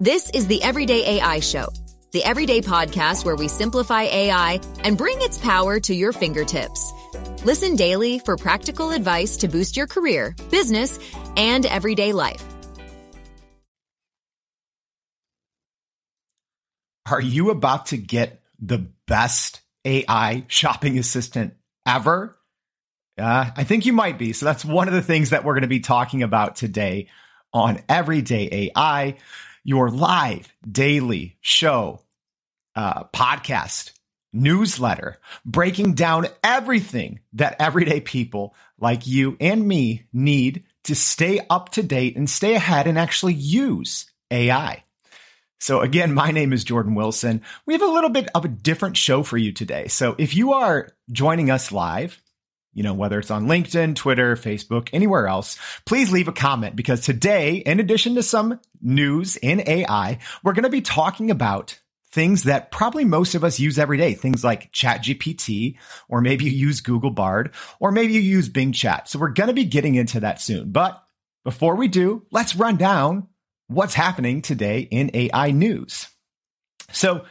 This is the Everyday AI Show, the everyday podcast where we simplify AI and bring its power to your fingertips. Listen daily for practical advice to boost your career, business, and everyday life. Are you about to get the best AI shopping assistant ever? Uh, I think you might be. So that's one of the things that we're going to be talking about today on Everyday AI, your live daily show, uh, podcast, newsletter, breaking down everything that everyday people like you and me need to stay up to date and stay ahead and actually use AI. So again, my name is Jordan Wilson. We have a little bit of a different show for you today. So if you are joining us live, you know, whether it's on LinkedIn, Twitter, Facebook, anywhere else, please leave a comment because today, in addition to some news in AI, we're going to be talking about things that probably most of us use every day. Things like ChatGPT, or maybe you use Google Bard, or maybe you use Bing Chat. So we're going to be getting into that soon. But before we do, let's run down what's happening today in AI news. So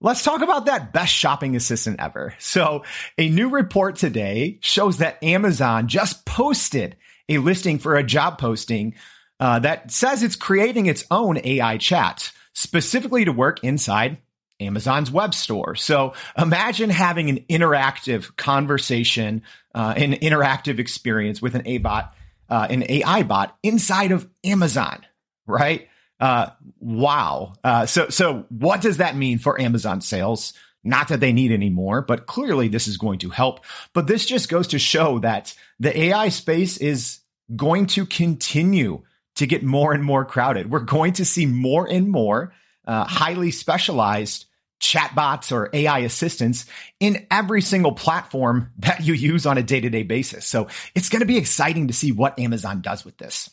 Let's talk about that best shopping assistant ever. So a new report today shows that Amazon just posted a listing for a job posting uh, that says it's creating its own AI chat specifically to work inside Amazon's web store. So imagine having an interactive conversation, uh, an interactive experience with an A bot, uh, an AI bot inside of Amazon, right? Uh, wow. Uh, so, so what does that mean for Amazon sales? Not that they need any more, but clearly this is going to help. But this just goes to show that the AI space is going to continue to get more and more crowded. We're going to see more and more uh, highly specialized chatbots or AI assistants in every single platform that you use on a day to day basis. So it's going to be exciting to see what Amazon does with this.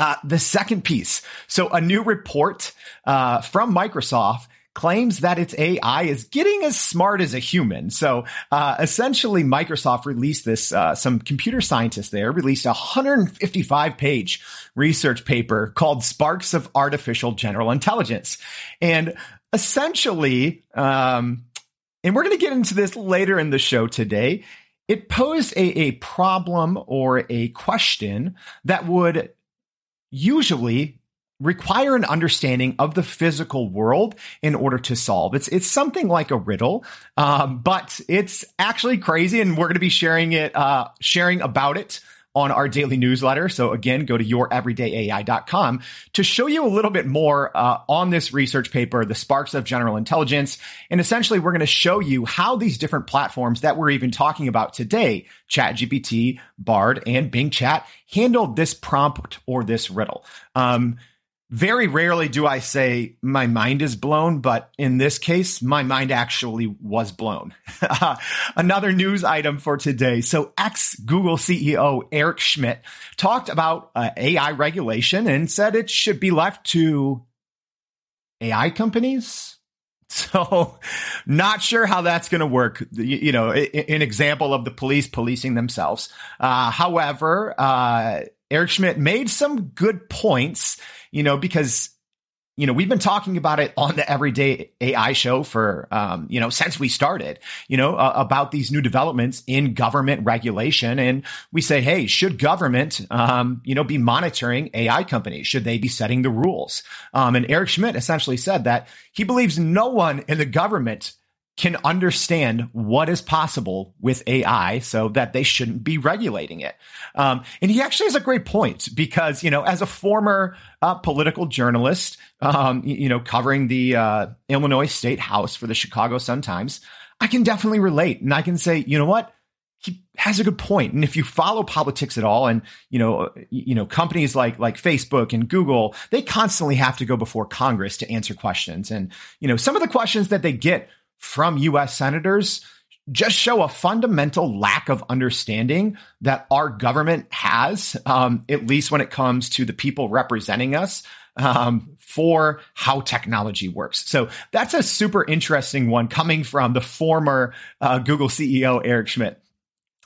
Uh, the second piece. So a new report uh, from Microsoft claims that its AI is getting as smart as a human. So uh, essentially, Microsoft released this. Uh, some computer scientists there released a 155 page research paper called "Sparks of Artificial General Intelligence," and essentially, um, and we're going to get into this later in the show today. It posed a, a problem or a question that would usually require an understanding of the physical world in order to solve. It's it's something like a riddle, um, but it's actually crazy, and we're going to be sharing it, uh, sharing about it on our daily newsletter. So again, go to youreverydayai.com to show you a little bit more uh, on this research paper, the sparks of general intelligence. And essentially, we're going to show you how these different platforms that we're even talking about today, ChatGPT, Bard, and Bing Chat, handled this prompt or this riddle. Um, very rarely do I say my mind is blown, but in this case, my mind actually was blown. Another news item for today. So ex Google CEO Eric Schmidt talked about uh, AI regulation and said it should be left to AI companies. So not sure how that's going to work. You, you, know, an example of the police policing themselves. Uh, however, uh, Eric Schmidt made some good points you know, because you know, we've been talking about it on the everyday AI show for, um, you know, since we started, you know, uh, about these new developments in government regulation. And we say, hey, should government, um, you know, be monitoring AI companies? Should they be setting the rules? Um, and Eric Schmidt essentially said that he believes no one in the government can understand what is possible with AI so that they shouldn't be regulating it. Um, and he actually has a great point because, you know, as a former uh, political journalist, um, you know, covering the uh, Illinois State House for the Chicago Sun Times, I can definitely relate. And I can say, you know what? He has a good point. And if you follow politics at all and, you know, you know, companies like, like Facebook and Google, they constantly have to go before Congress to answer questions. And, you know, some of the questions that they get from US senators just show a fundamental lack of understanding that our government has, um, at least when it comes to the people representing us, um, for how technology works. So that's a super interesting one coming from the former uh, Google CEO, Eric Schmidt.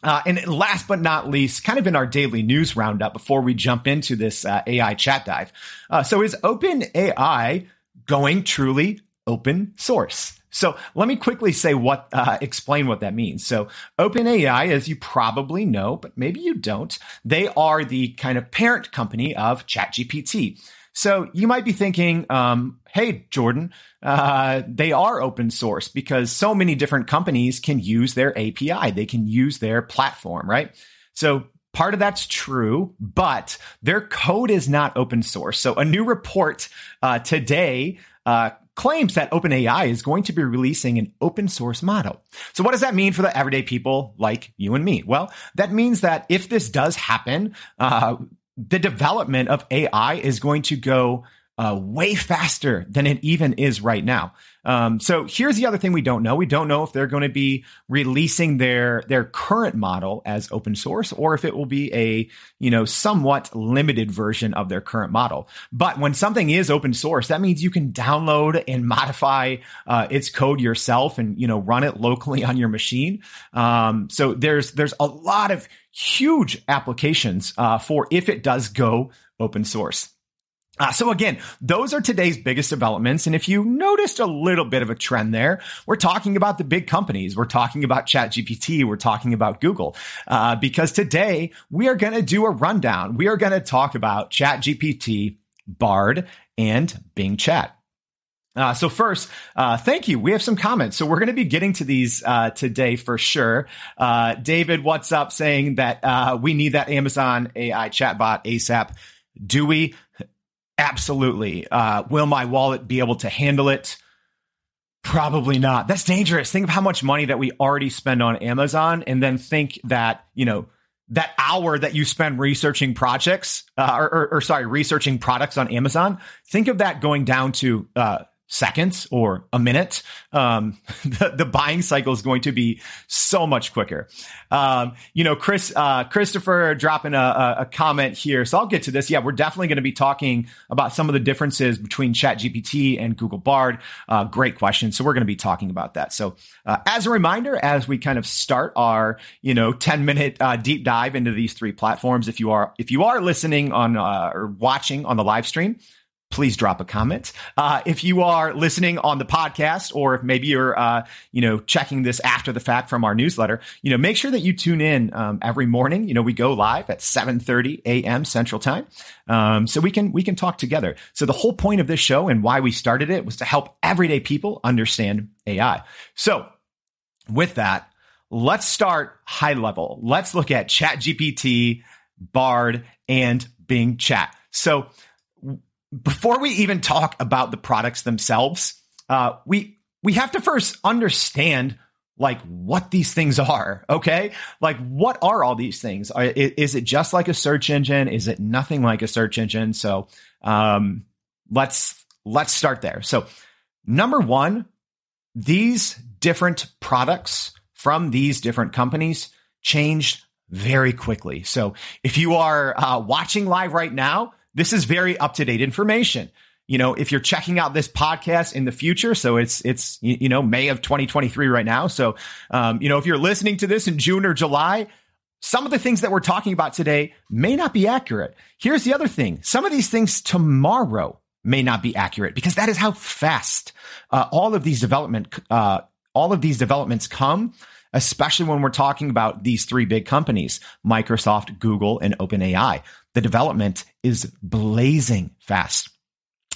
Uh, and last but not least, kind of in our daily news roundup before we jump into this uh, AI chat dive. Uh, so is OpenAI going truly open source? So let me quickly say what, uh, explain what that means. So OpenAI, as you probably know, but maybe you don't, they are the kind of parent company of ChatGPT. So you might be thinking, um, hey, Jordan, uh, they are open source because so many different companies can use their API. They can use their platform, right? So part of that's true, but their code is not open source. So a new report uh, today uh, claims that OpenAI is going to be releasing an open source model. So what does that mean for the everyday people like you and me? Well, that means that if this does happen, uh, the development of AI is going to go uh, way faster than it even is right now. Um, so here's the other thing we don't know. We don't know if they're going to be releasing their their current model as open source or if it will be a you know somewhat limited version of their current model. But when something is open source, that means you can download and modify uh, its code yourself and you know run it locally on your machine. Um, so there's there's a lot of huge applications uh, for if it does go open source. Uh, so again, those are today's biggest developments. And if you noticed a little bit of a trend there, we're talking about the big companies. We're talking about ChatGPT. We're talking about Google. Uh, because today we are going to do a rundown. We are going to talk about ChatGPT, Bard, and Bing Chat. Uh, so first, uh, thank you. We have some comments. So we're going to be getting to these uh, today for sure. Uh, David, what's up? Saying that uh, we need that Amazon AI chatbot ASAP. Do we? Absolutely. Uh, will my wallet be able to handle it? Probably not. That's dangerous. Think of how much money that we already spend on Amazon and then think that, you know, that hour that you spend researching projects, uh, or, or, or, sorry, researching products on Amazon, think of that going down to, uh, seconds or a minute, um, the, the, buying cycle is going to be so much quicker. Um, you know, Chris, uh, Christopher dropping a, a, comment here. So I'll get to this. Yeah, we're definitely going to be talking about some of the differences between ChatGPT and Google Bard. Uh, great question. So we're going to be talking about that. So uh, as a reminder, as we kind of start our, you know, 10 minute uh, deep dive into these three platforms, if you are, if you are listening on uh, or watching on the live stream, please drop a comment. Uh, if you are listening on the podcast, or if maybe you're, uh, you know, checking this after the fact from our newsletter, you know, make sure that you tune in um, every morning. You know, we go live at 7:30 a.m. Central Time, um, so we can we can talk together. So the whole point of this show and why we started it was to help everyday people understand AI. So with that, let's start high level. Let's look at ChatGPT, Bard, and Bing Chat. So before we even talk about the products themselves, uh, we we have to first understand like what these things are. Okay, like what are all these things? Are, is it just like a search engine? Is it nothing like a search engine? So um, let's let's start there. So number one, these different products from these different companies changed very quickly. So if you are uh, watching live right now, this is very up to date information. You know, if you're checking out this podcast in the future, so it's it's you know May of 2023 right now. So, um, you know, if you're listening to this in June or July, some of the things that we're talking about today may not be accurate. Here's the other thing: some of these things tomorrow may not be accurate because that is how fast uh, all of these development uh, all of these developments come especially when we're talking about these three big companies, Microsoft, Google, and OpenAI. The development is blazing fast.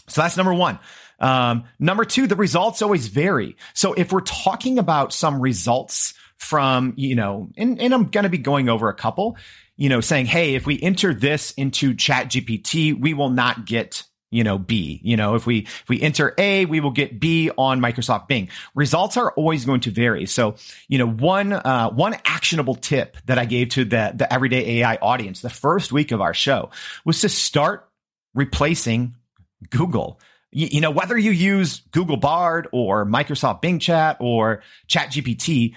So that's number one. Um, number two, the results always vary. So if we're talking about some results from, you know, and, and I'm going to be going over a couple, you know, saying, Hey, if we enter this into chat GPT, we will not get you know, B. You know, if we if we enter A, we will get B on Microsoft Bing. Results are always going to vary. So, you know, one uh, one actionable tip that I gave to the the everyday AI audience the first week of our show was to start replacing Google. You, you know, whether you use Google Bard or Microsoft Bing Chat or ChatGPT,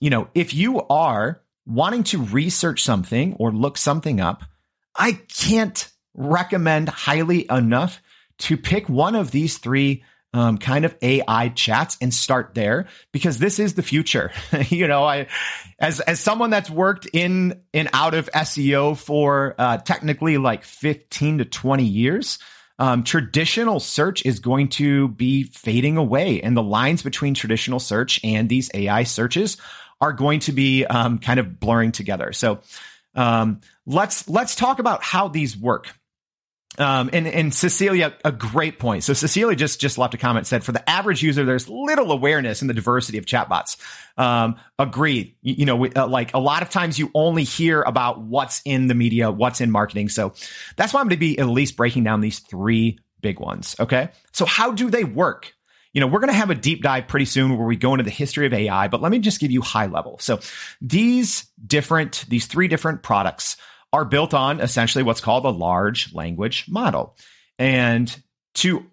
you know, if you are wanting to research something or look something up, I can't recommend highly enough to pick one of these three um, kind of AI chats and start there because this is the future. you know, I, as, as someone that's worked in and out of SEO for, uh, technically like 15 to 20 years, um, traditional search is going to be fading away and the lines between traditional search and these AI searches are going to be, um, kind of blurring together. So, um, let's, let's talk about how these work. Um, and, and Cecilia, a great point. So Cecilia just, just left a comment said for the average user, there's little awareness in the diversity of chatbots. Um, agreed. You, you know, we, uh, like a lot of times you only hear about what's in the media, what's in marketing. So that's why I'm going to be at least breaking down these three big ones. Okay. So how do they work? You know, we're going to have a deep dive pretty soon where we go into the history of AI, but let me just give you high level. So these different, these three different products are built on essentially what's called a large language model. And to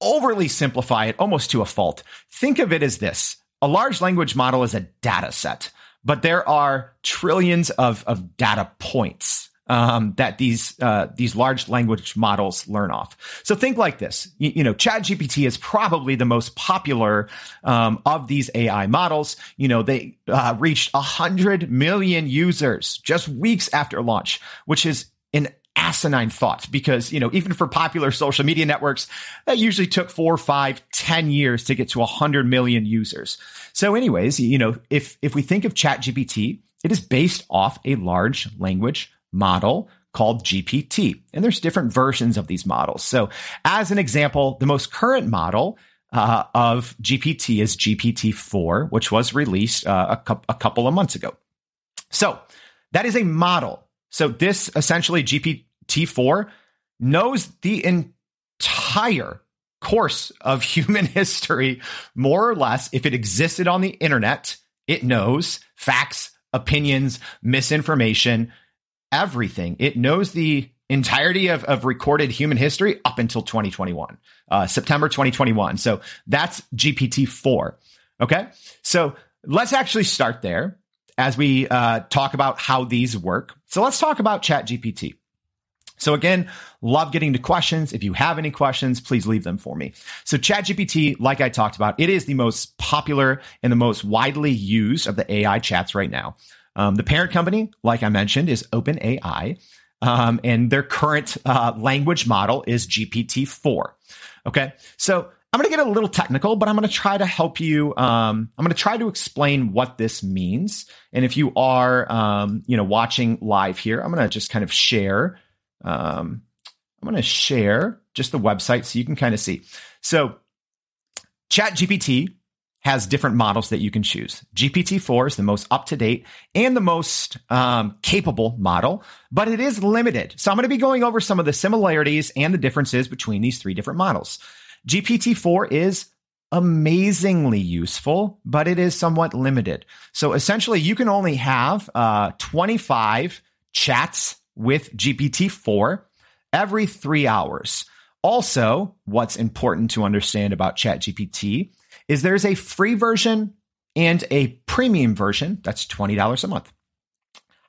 overly simplify it almost to a fault, think of it as this. A large language model is a data set, but there are trillions of, of data points um, that these uh, these large language models learn off. So think like this: you, you know, ChatGPT is probably the most popular um, of these AI models. You know, they uh, reached hundred million users just weeks after launch, which is an asinine thought because you know even for popular social media networks that usually took four five ten years to get to 100 million users so anyways you know if if we think of chat gpt it is based off a large language model called GPT. And there's different versions of these models. So as an example, the most current model uh, of GPT is GPT-4, which was released uh, a, cu- a couple of months ago. So that is a model. So this essentially GPT-4 knows the entire course of human history, more or less. If it existed on the internet, it knows facts, opinions, misinformation, everything. It knows the entirety of, of recorded human history up until 2021, uh, September 2021. So that's GPT 4. Okay. So let's actually start there as we uh, talk about how these work. So let's talk about Chat GPT. So again, love getting to questions. If you have any questions, please leave them for me. So ChatGPT, like I talked about, it is the most popular and the most widely used of the AI chats right now. Um, the parent company, like I mentioned, is OpenAI. Um, and their current uh, language model is GPT-4. Okay, so I'm going to get a little technical, but I'm going to try to help you. Um, I'm going to try to explain what this means. And if you are, um, you know, watching live here, I'm going to just kind of share. Um, I'm going to share just the website so you can kind of see. So, ChatGPT has different models that you can choose. GPT-4 is the most up to date and the most um, capable model, but it is limited. So I'm going to be going over some of the similarities and the differences between these three different models. GPT-4 is amazingly useful, but it is somewhat limited. So essentially, you can only have uh, 25 chats with GPT-4 every three hours. Also, what's important to understand about ChatGPT is there's a free version and a premium version that's $20 a month.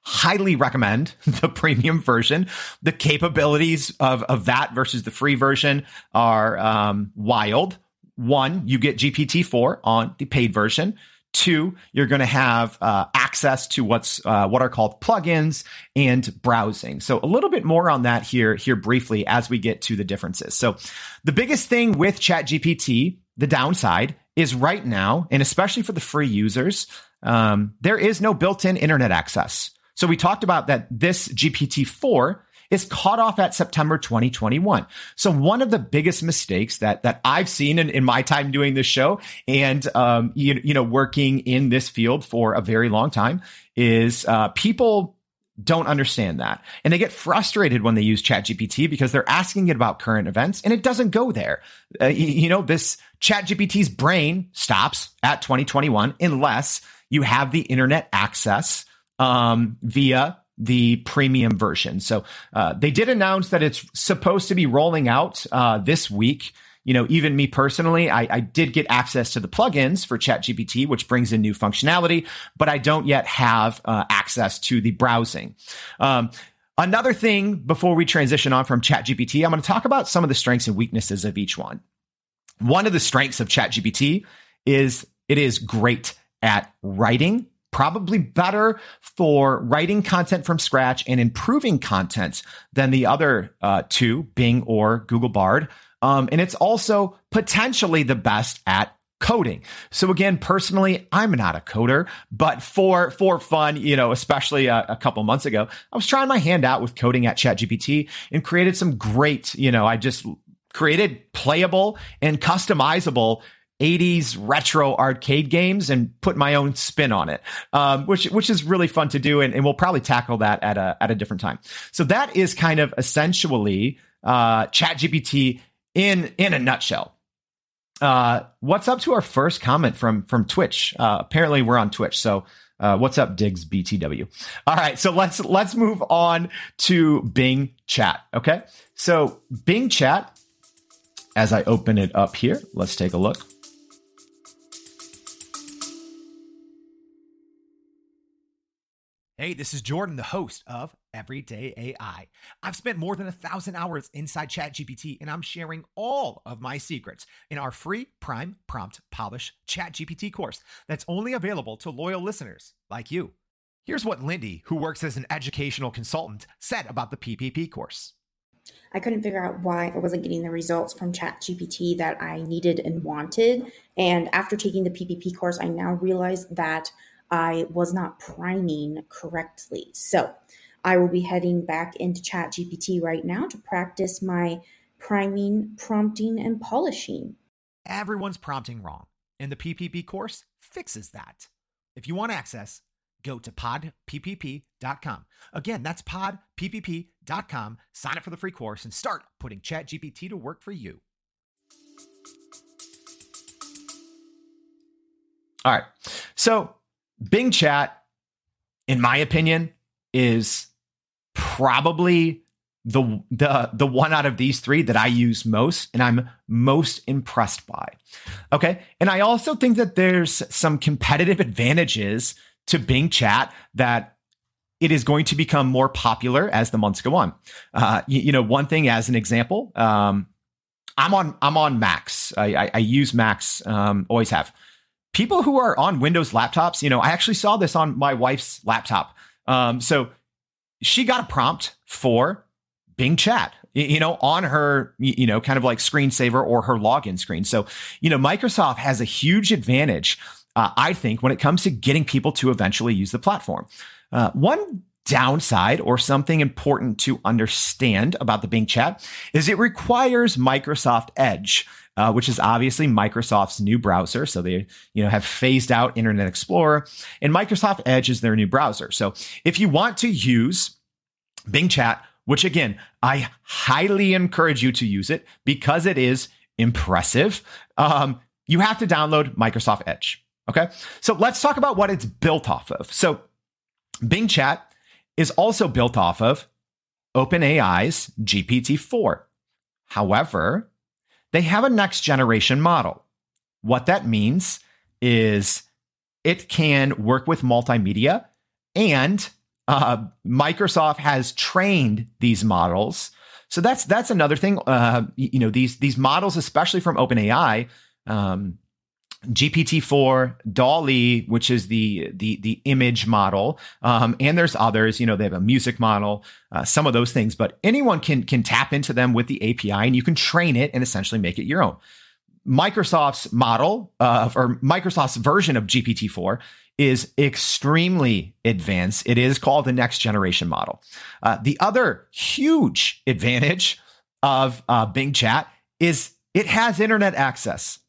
Highly recommend the premium version. The capabilities of, of that versus the free version are um, wild. One, you get GPT-4 on the paid version. Two, you're going to have uh, access to what's uh, what are called plugins and browsing. So a little bit more on that here here briefly as we get to the differences. So the biggest thing with ChatGPT, the downside is right now, and especially for the free users, um, there is no built-in internet access. So we talked about that this GPT-4 is caught off at September 2021. So one of the biggest mistakes that that I've seen in, in my time doing this show and um, you, you know working in this field for a very long time is uh, people don't understand that. And they get frustrated when they use ChatGPT because they're asking it about current events and it doesn't go there. Uh, you, know, this ChatGPT's brain stops at 2021 unless you have the internet access um, via the premium version. So uh, they did announce that it's supposed to be rolling out uh, this week you know, even me personally, I, I did get access to the plugins for ChatGPT, which brings in new functionality, but I don't yet have uh, access to the browsing. Um, another thing before we transition on from ChatGPT, I'm going to talk about some of the strengths and weaknesses of each one. one of the strengths of ChatGPT is it is great at writing, probably better for writing content from scratch and improving content than the other uh, two, Bing or Google Bard. Um, and it's also potentially the best at coding. So again, personally, I'm not a coder, but for for fun, you know, especially a, a, couple months ago, I was trying my hand out with coding at ChatGPT and created some great, you know, I just created playable and customizable 80s retro arcade games and put my own spin on it, um, which which is really fun to do, and, and, we'll probably tackle that at a at a different time. So that is kind of essentially uh, ChatGPT in in a nutshell. Uh, what's up to our first comment from from Twitch? Uh, apparently, we're on Twitch, so. Uh, what's up, Diggs BTW? All right, so let's let's move on to Bing Chat. Okay, so Bing Chat. As I open it up here, let's take a look. Hey, this is Jordan, the host of Everyday AI. I've spent more than a thousand hours inside ChatGPT, and I'm sharing all of my secrets in our free Prime Prompt Polish ChatGPT course that's only available to loyal listeners like you. Here's what Lindy, who works as an educational consultant, said about the PPP course. I couldn't figure out why I wasn't getting the results from ChatGPT that I needed and wanted. And after taking the PPP course, I now realize that I was not priming correctly. So I will be heading back into ChatGPT right now to practice my priming, prompting, and polishing. Everyone's prompting wrong, and the PPP course fixes that. If you want access, go to podppp.com. Again, that's podppp.com. Sign up for the free course and start putting ChatGPT to work for you. All right. So Bing Chat, in my opinion, is probably the the the one out of these three that I use most and I'm most impressed by. Okay? And I also think that there's some competitive advantages to Bing Chat that it is going to become more popular as the months go on. Uh, you, you, know, one thing as an example, um, I'm on I'm on Macs. I, I, I use Macs, um, always have people who are on Windows laptops, you know, I actually saw this on my wife's laptop. Um, so she got a prompt for Bing Chat, you know, on her, you know, kind of like screensaver or her login screen. So, you know, Microsoft has a huge advantage, uh, I think, when it comes to getting people to eventually use the platform. Uh, one downside or something important to understand about the Bing Chat is it requires Microsoft Edge uh, which is obviously Microsoft's new browser. So they, you know, have phased out Internet Explorer, and Microsoft Edge is their new browser. So if you want to use Bing Chat, which again, I highly encourage you to use it because it is impressive. Um, you have to download Microsoft Edge. Okay. So let's talk about what it's built off of. So Bing Chat is also built off of OpenAI's GPT 4. However, they have a next generation model. What that means is it can work with multimedia and uh, Microsoft has trained these models. So that's that's another thing. Uh, you know these these models, especially from OpenAI, um, GPT-4, DALL-E, which is the the the image model, um, and there's others. You know, they have a music model, uh, some of those things. But anyone can can tap into them with the API, and you can train it and essentially make it your own. Microsoft's model uh, or Microsoft's version of GPT-4 is extremely advanced. It is called the next generation model. Uh, the other huge advantage of uh, Bing Chat is it has internet access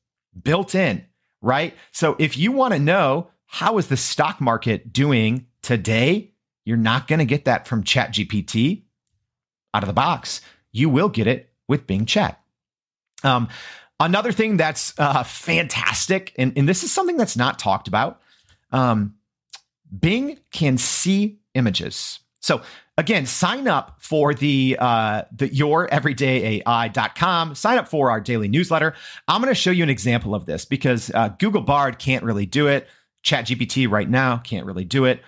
built in right? So if you want to know how is the stock market doing today, you're not going to get that from ChatGPT out of the box. You will get it with Bing Chat. Um, another thing that's uh, fantastic, and, and, this is something that's not talked about. Um, Bing can see images. So again, sign up for the uh, the youreverydayai.com. Sign up for our daily newsletter. I'm going to show you an example of this because uh, Google Bard can't really do it. ChatGPT right now can't really do it.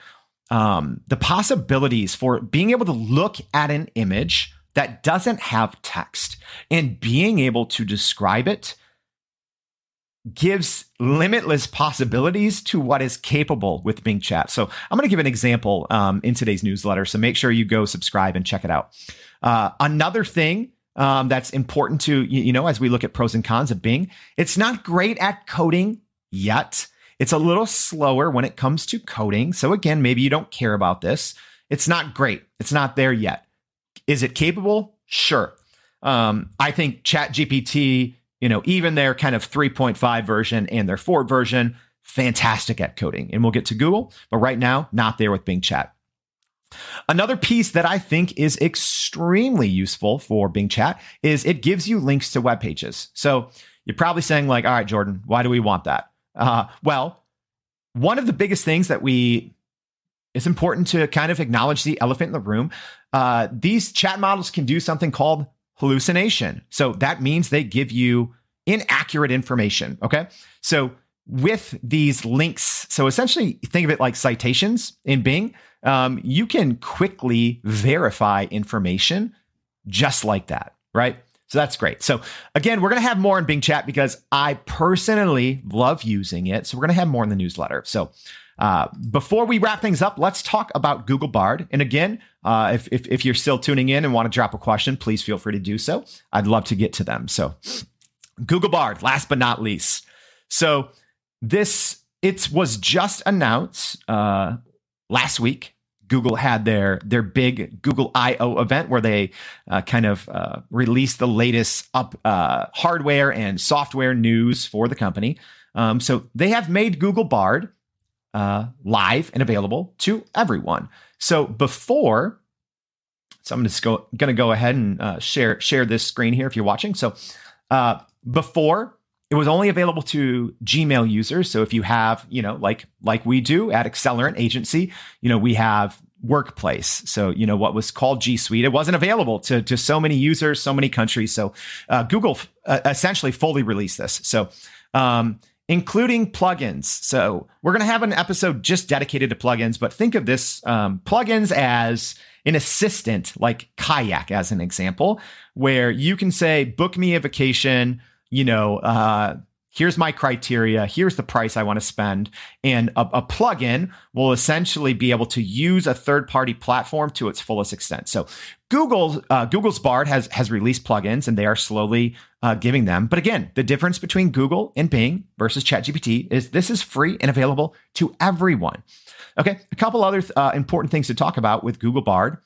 Um, the possibilities for being able to look at an image that doesn't have text and being able to describe it gives limitless possibilities to what is capable with Bing Chat. So I'm going to give an example um, in today's newsletter. So make sure you go subscribe and check it out. Uh, another thing um, that's important to you, know as we look at pros and cons of Bing, it's not great at coding yet. It's a little slower when it comes to coding. So again, maybe you don't care about this. It's not great. It's not there yet. Is it capable? Sure. Um, I think ChatGPT you know, even their kind of 3.5 version and their Ford version, fantastic at coding. And we'll get to Google, but right now, not there with Bing Chat. Another piece that I think is extremely useful for Bing Chat is it gives you links to web pages. So you're probably saying, like, all right, Jordan, why do we want that? Uh, well, one of the biggest things that we it's important to kind of acknowledge the elephant in the room. Uh, these chat models can do something called hallucination. So that means they give you inaccurate information. Okay. So with these links, so essentially think of it like citations in Bing, um, you can quickly verify information just like that. Right. So that's great. So again, we're going to have more in Bing Chat because I personally love using it. So we're going to have more in the newsletter. So uh, before we wrap things up, let's talk about Google Bard. And again, uh, if, if, if you're still tuning in and want to drop a question, please feel free to do so. I'd love to get to them. So, Google Bard, last but not least. So, this it was just announced uh, last week. Google had their their big Google I/O event where they uh, kind of uh, released the latest up uh, hardware and software news for the company. Um, so they have made Google Bard uh, live and available to everyone. So before, so I'm just go, going to go ahead and uh, share share this screen here if you're watching. So uh, before it was only available to Gmail users. So if you have, you know, like like we do at Accelerant Agency, you know, we have workplace. So, you know, what was called G Suite, it wasn't available to, to so many users, so many countries. So, uh, Google uh, essentially fully released this. So, um, including plugins. So we're going to have an episode just dedicated to plugins, but think of this um, plugins as an assistant, like Kayak, as an example, where you can say, book me a vacation, you know, uh, here's my criteria, here's the price I want to spend. And a, a plugin will essentially be able to use a third party platform to its fullest extent. So Google, uh, Google's Bard has, has released plugins and they are slowly uh, giving them. But again, the difference between Google and Bing versus ChatGPT is this is free and available to everyone. Okay, a couple other uh, important things to talk about with Google Bard.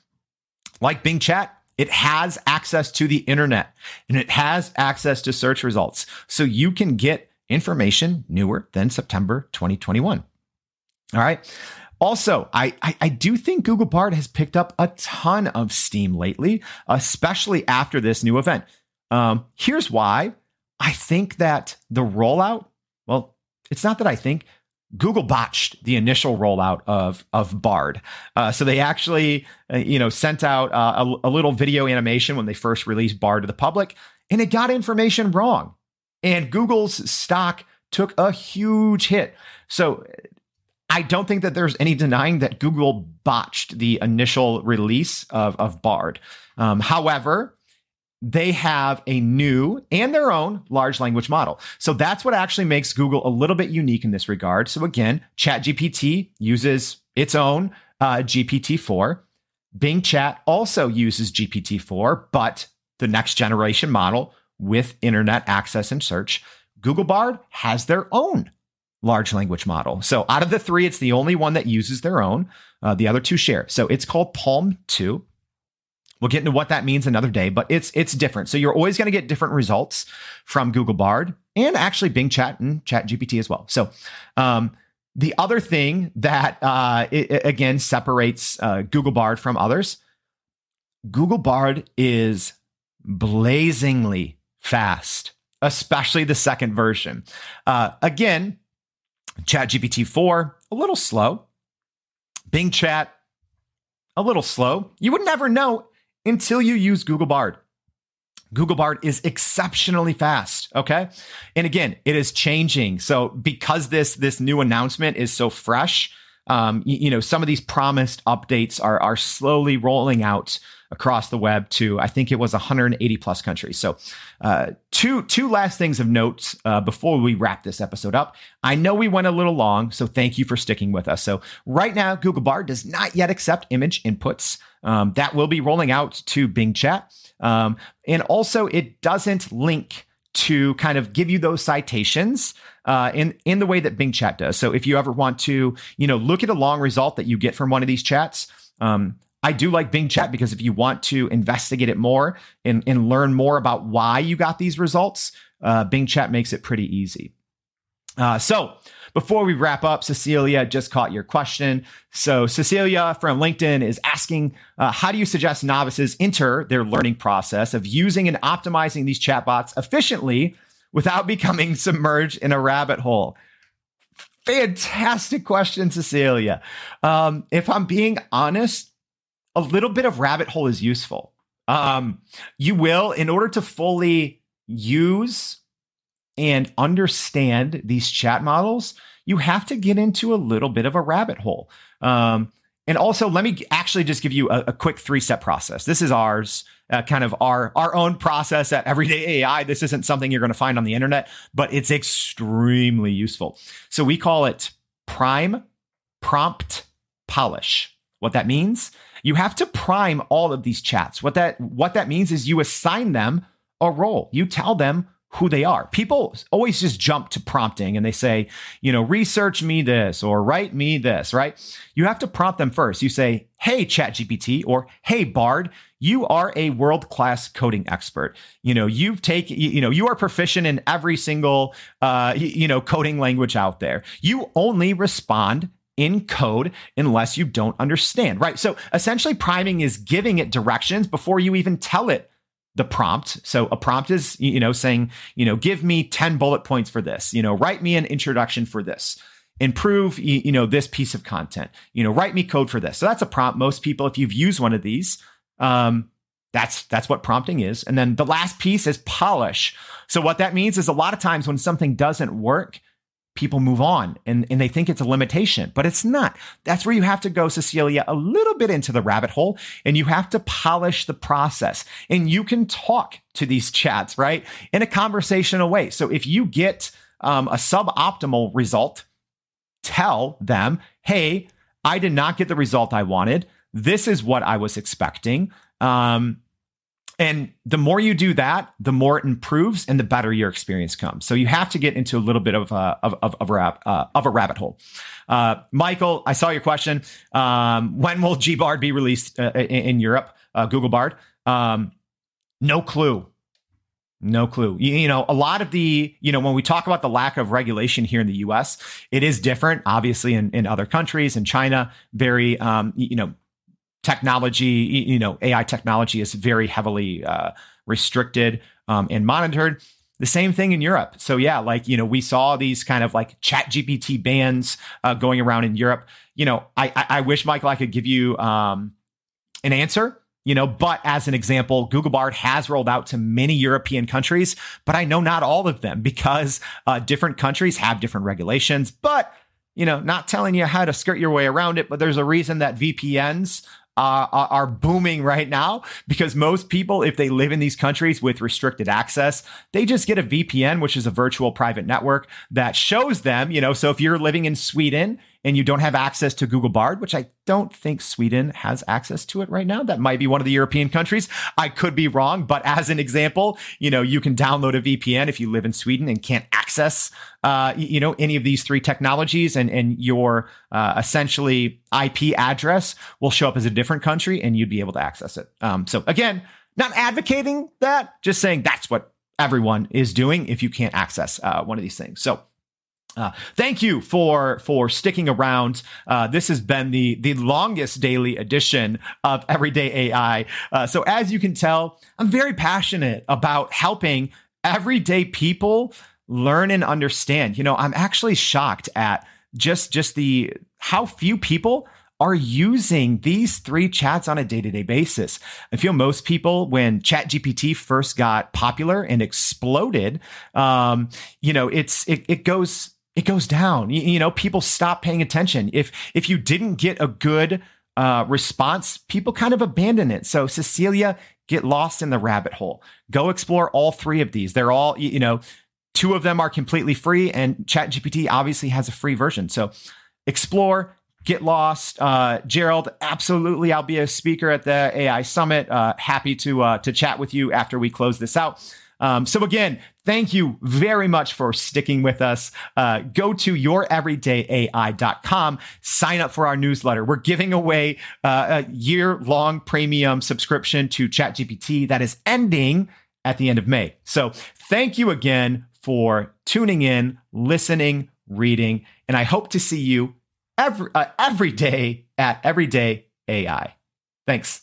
Like Bing Chat, it has access to the internet and it has access to search results. So you can get information newer than September 2021. All right. Also, I, I, I, do think Google Bard has picked up a ton of steam lately, especially after this new event. Um, here's why. I think that the rollout, well, it's not that I think, Google botched the initial rollout of of Bard. Uh, so they actually, uh, you know, sent out uh, a, a, little video animation when they first released Bard to the public, and it got information wrong. And Google's stock took a huge hit. So I don't think that there's any denying that Google botched the initial release of of Bard. Um, however, they have a new and their own large language model. So that's what actually makes Google a little bit unique in this regard. So again, ChatGPT uses its own uh, GPT-4. Bing Chat also uses GPT-4, but the next generation model with internet access and search. Google Bard has their own large language model. So out of the three, it's the only one that uses their own. Uh, the other two share. So it's called PaLM 2. We'll get into what that means another day, but it's it's different. So you're always going to get different results from Google Bard and actually Bing Chat and Chat GPT as well. So um, the other thing that uh, it, again separates uh, Google Bard from others, Google Bard is blazingly fast, especially the second version. Uh, again, Chat GPT 4, a little slow. Bing Chat, a little slow. You would never know until you use Google Bard. Google Bard is exceptionally fast. Okay. And again, it is changing. So because this, this new announcement is so fresh, um, you, you know, some of these promised updates are are slowly rolling out across the web to I think it was 180 plus countries. So, uh, two two last things of note uh, before we wrap this episode up. I know we went a little long, so thank you for sticking with us. So, right now, Google Bard does not yet accept image inputs. Um, that will be rolling out to Bing Chat, um, and also it doesn't link to kind of give you those citations uh, in in the way that Bing Chat does. So if you ever want to, you know, look at a long result that you get from one of these chats, um, I do like Bing Chat because if you want to investigate it more and, and learn more about why you got these results, uh, Bing Chat makes it pretty easy. Uh, so before we wrap up, Cecilia just caught your question. So Cecilia from LinkedIn is asking, uh, how do you suggest novices enter their learning process of using and optimizing these chatbots efficiently without becoming submerged in a rabbit hole? Fantastic question, Cecilia. Um, if I'm being honest, a little bit of rabbit hole is useful. Um, you will, in order to fully use and understand these chat models, you have to get into a little bit of a rabbit hole. Um, and also, let me actually just give you a, a quick three step process. This is ours, uh, kind of our our own process at Everyday AI. This isn't something you're going to find on the internet, but it's extremely useful. So we call it prime prompt polish. What that means, you have to prime all of these chats. What that what that means is you assign them a role. You tell them who they are. People always just jump to prompting and they say, you know, research me this or write me this, right? You have to prompt them first. You say, hey, ChatGPT or hey, Bard, you are a world-class coding expert. You know, you've taken, you know, you are proficient in every single, uh, you know, coding language out there. You only respond in code unless you don't understand, right? So essentially priming is giving it directions before you even tell it the prompt. So a prompt is, you know, saying, you know, give me 10 bullet points for this, you know, write me an introduction for this, improve, you know, this piece of content, you know, write me code for this. So that's a prompt. Most people, if you've used one of these, um, that's that's what prompting is. And then the last piece is polish. So what that means is a lot of times when something doesn't work, people move on and, and they think it's a limitation, but it's not. That's where you have to go, Cecilia, a little bit into the rabbit hole and you have to polish the process. And you can talk to these chats, right? In a conversational way. So if you get um, a suboptimal result, tell them, hey, I did not get the result I wanted. This is what I was expecting. Um, and the more you do that, the more it improves and the better your experience comes. So you have to get into a little bit of a, of, of, of, a, uh, of a rabbit hole. Uh, Michael, I saw your question. Um, when will GBard be released uh, in, in, Europe? Uh, Google Bard? Um, no clue. No clue. You, you, know, a lot of the, you know, when we talk about the lack of regulation here in the US, it is different, obviously, in, in other countries. In China, very, um, you know, technology, you know, AI technology is very heavily uh, restricted um, and monitored. The same thing in Europe. So yeah, like you know, we saw these kind of like Chat GPT bans uh, going around in Europe. You know, I, I, wish Michael I could give you um, an answer. You know, but as an example, Google Bard has rolled out to many European countries, but I know not all of them because uh, different countries have different regulations. But you know, not telling you how to skirt your way around it, but there's a reason that VPNs uh, are booming right now because most people, if they live in these countries with restricted access, they just get a VPN, which is a virtual private network that shows them, you know, so if you're living in Sweden and you don't have access to Google Bard, which I don't think Sweden has access to it right now. That might be one of the European countries. I could be wrong, but as an example, you know, you can download a VPN if you live in Sweden and can't access, uh, you know, any of these three technologies, and and your uh, essentially IP address will show up as a different country, and you'd be able to access it. Um, so again, not advocating that, just saying that's what everyone is doing if you can't access uh, one of these things. So. Uh, thank you for for sticking around. Uh, this has been the the longest daily edition of Everyday AI. Uh, so as you can tell, I'm very passionate about helping everyday people learn and understand. You know, I'm actually shocked at just just the how few people are using these three chats on a day-to-day basis. I feel most people, when ChatGPT first got popular and exploded, um, you know, it's it, it goes it goes down. You, you know, people stop paying attention. If if you didn't get a good uh, response, people kind of abandon it. So Cecilia, get lost in the rabbit hole. Go explore all three of these. They're all you know. Two of them are completely free, and ChatGPT obviously has a free version. So explore, get lost. Uh, Gerald, absolutely, I'll be a speaker at the AI Summit. Uh, happy to uh, to chat with you after we close this out. Um, so again, thank you very much for sticking with us. Uh, go to youreverydayai.com, sign up for our newsletter. We're giving away uh, a year long premium subscription to ChatGPT that is ending at the end of May. So thank you again for tuning in, listening, reading, and I hope to see you every, uh, every day at Everyday AI. Thanks.